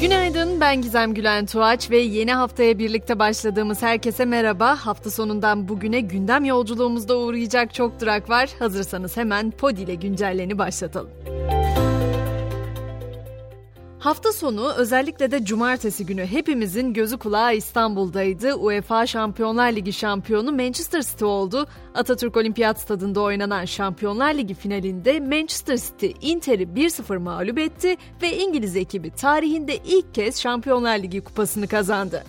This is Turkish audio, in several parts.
Günaydın ben Gizem Gülen Tuğaç ve yeni haftaya birlikte başladığımız herkese merhaba. Hafta sonundan bugüne gündem yolculuğumuzda uğrayacak çok durak var. Hazırsanız hemen Podi ile güncelleni başlatalım. Hafta sonu özellikle de cumartesi günü hepimizin gözü kulağı İstanbul'daydı. UEFA Şampiyonlar Ligi şampiyonu Manchester City oldu. Atatürk Olimpiyat Stadında oynanan Şampiyonlar Ligi finalinde Manchester City Inter'i 1-0 mağlup etti ve İngiliz ekibi tarihinde ilk kez Şampiyonlar Ligi kupasını kazandı.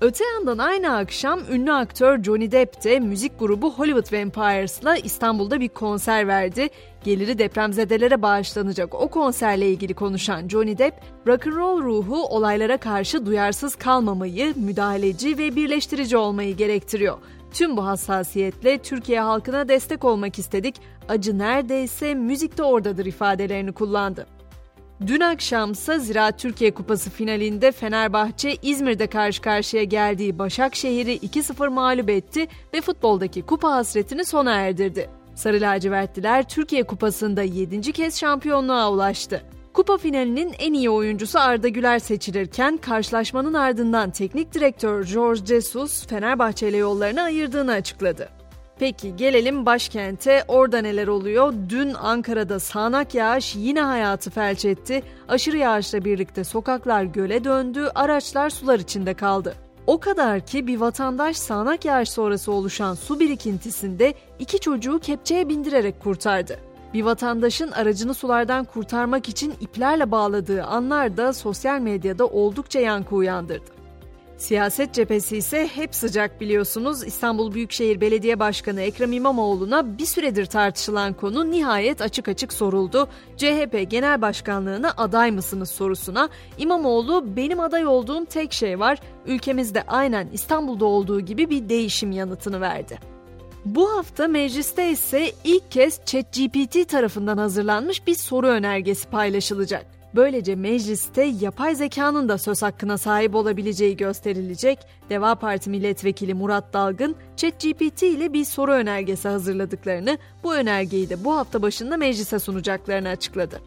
Öte yandan aynı akşam ünlü aktör Johnny Depp de müzik grubu Hollywood Vampires'la İstanbul'da bir konser verdi. Geliri depremzedelere bağışlanacak o konserle ilgili konuşan Johnny Depp, rock'n'roll ruhu olaylara karşı duyarsız kalmamayı, müdahaleci ve birleştirici olmayı gerektiriyor. Tüm bu hassasiyetle Türkiye halkına destek olmak istedik, acı neredeyse müzikte oradadır ifadelerini kullandı. Dün akşamsa Ziraat Türkiye Kupası finalinde Fenerbahçe İzmir'de karşı karşıya geldiği Başakşehir'i 2-0 mağlup etti ve futboldaki kupa hasretini sona erdirdi. Sarı lacivertliler Türkiye Kupası'nda 7. kez şampiyonluğa ulaştı. Kupa finalinin en iyi oyuncusu Arda Güler seçilirken karşılaşmanın ardından teknik direktör George Jesus Fenerbahçe ile yollarını ayırdığını açıkladı. Peki gelelim başkente. Orada neler oluyor? Dün Ankara'da sağanak yağış yine hayatı felç etti. Aşırı yağışla birlikte sokaklar göle döndü, araçlar sular içinde kaldı. O kadar ki bir vatandaş sağanak yağış sonrası oluşan su birikintisinde iki çocuğu kepçeye bindirerek kurtardı. Bir vatandaşın aracını sulardan kurtarmak için iplerle bağladığı anlar da sosyal medyada oldukça yankı uyandırdı. Siyaset cephesi ise hep sıcak biliyorsunuz. İstanbul Büyükşehir Belediye Başkanı Ekrem İmamoğlu'na bir süredir tartışılan konu nihayet açık açık soruldu. CHP Genel Başkanlığına aday mısınız sorusuna İmamoğlu benim aday olduğum tek şey var. Ülkemizde aynen İstanbul'da olduğu gibi bir değişim yanıtını verdi. Bu hafta mecliste ise ilk kez ChatGPT tarafından hazırlanmış bir soru önergesi paylaşılacak. Böylece mecliste yapay zekanın da söz hakkına sahip olabileceği gösterilecek. Deva Parti Milletvekili Murat Dalgın, ChatGPT ile bir soru önergesi hazırladıklarını, bu önergeyi de bu hafta başında meclise sunacaklarını açıkladı.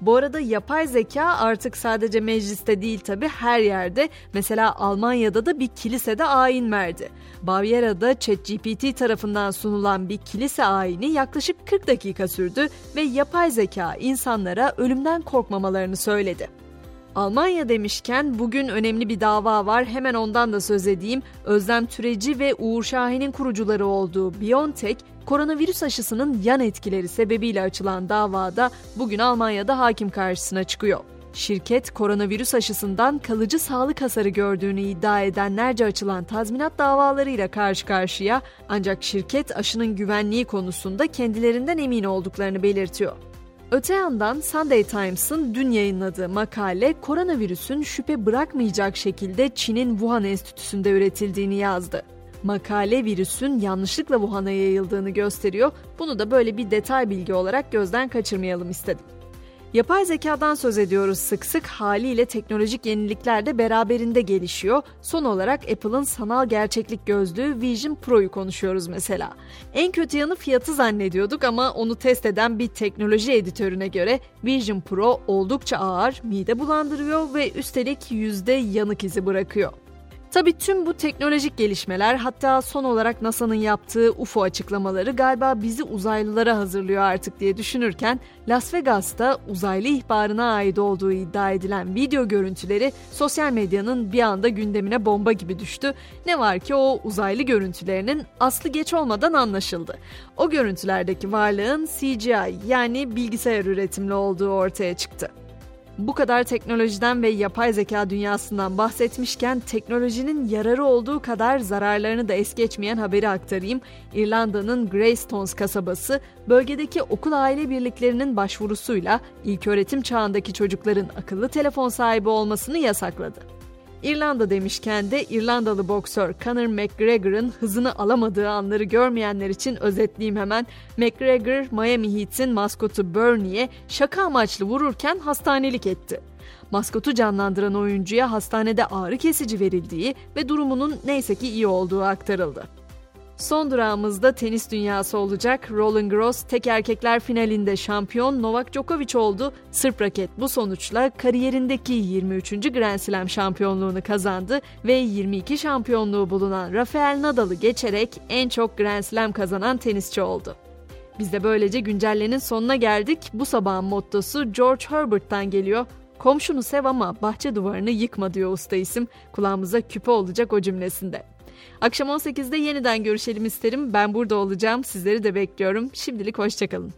Bu arada yapay zeka artık sadece mecliste değil tabi her yerde. Mesela Almanya'da da bir kilisede ayin verdi. Baviera'da ChatGPT tarafından sunulan bir kilise ayini yaklaşık 40 dakika sürdü ve yapay zeka insanlara ölümden korkmamalarını söyledi. Almanya demişken bugün önemli bir dava var. Hemen ondan da söz edeyim. Özlem Türeci ve Uğur Şahin'in kurucuları olduğu BioNTech, koronavirüs aşısının yan etkileri sebebiyle açılan davada bugün Almanya'da hakim karşısına çıkıyor. Şirket koronavirüs aşısından kalıcı sağlık hasarı gördüğünü iddia edenlerce açılan tazminat davalarıyla karşı karşıya ancak şirket aşının güvenliği konusunda kendilerinden emin olduklarını belirtiyor. Öte yandan Sunday Times'ın dün yayınladığı makale koronavirüsün şüphe bırakmayacak şekilde Çin'in Wuhan Enstitüsü'nde üretildiğini yazdı. Makale virüsün yanlışlıkla Wuhan'a yayıldığını gösteriyor. Bunu da böyle bir detay bilgi olarak gözden kaçırmayalım istedim. Yapay zekadan söz ediyoruz sık sık haliyle teknolojik yenilikler de beraberinde gelişiyor. Son olarak Apple'ın sanal gerçeklik gözlüğü Vision Pro'yu konuşuyoruz mesela. En kötü yanı fiyatı zannediyorduk ama onu test eden bir teknoloji editörüne göre Vision Pro oldukça ağır, mide bulandırıyor ve üstelik yüzde yanık izi bırakıyor. Tabi tüm bu teknolojik gelişmeler hatta son olarak NASA'nın yaptığı UFO açıklamaları galiba bizi uzaylılara hazırlıyor artık diye düşünürken Las Vegas'ta uzaylı ihbarına ait olduğu iddia edilen video görüntüleri sosyal medyanın bir anda gündemine bomba gibi düştü. Ne var ki o uzaylı görüntülerinin aslı geç olmadan anlaşıldı. O görüntülerdeki varlığın CGI yani bilgisayar üretimli olduğu ortaya çıktı. Bu kadar teknolojiden ve yapay zeka dünyasından bahsetmişken teknolojinin yararı olduğu kadar zararlarını da es geçmeyen haberi aktarayım. İrlanda'nın Greystones kasabası bölgedeki okul aile birliklerinin başvurusuyla ilköğretim çağındaki çocukların akıllı telefon sahibi olmasını yasakladı. İrlanda demişken de İrlandalı boksör Conor McGregor'ın hızını alamadığı anları görmeyenler için özetleyeyim hemen. McGregor, Miami Heat'in maskotu Bernie'ye şaka amaçlı vururken hastanelik etti. Maskotu canlandıran oyuncuya hastanede ağrı kesici verildiği ve durumunun neyse ki iyi olduğu aktarıldı. Son durağımızda tenis dünyası olacak. Roland Garros tek erkekler finalinde şampiyon Novak Djokovic oldu. Sırp raket bu sonuçla kariyerindeki 23. Grand Slam şampiyonluğunu kazandı ve 22 şampiyonluğu bulunan Rafael Nadal'ı geçerek en çok Grand Slam kazanan tenisçi oldu. Biz de böylece güncellenin sonuna geldik. Bu sabahın mottosu George Herbert'tan geliyor. Komşunu sev ama bahçe duvarını yıkma diyor usta isim. Kulağımıza küpe olacak o cümlesinde. Akşam 18'de yeniden görüşelim isterim. Ben burada olacağım. Sizleri de bekliyorum. Şimdilik hoşçakalın.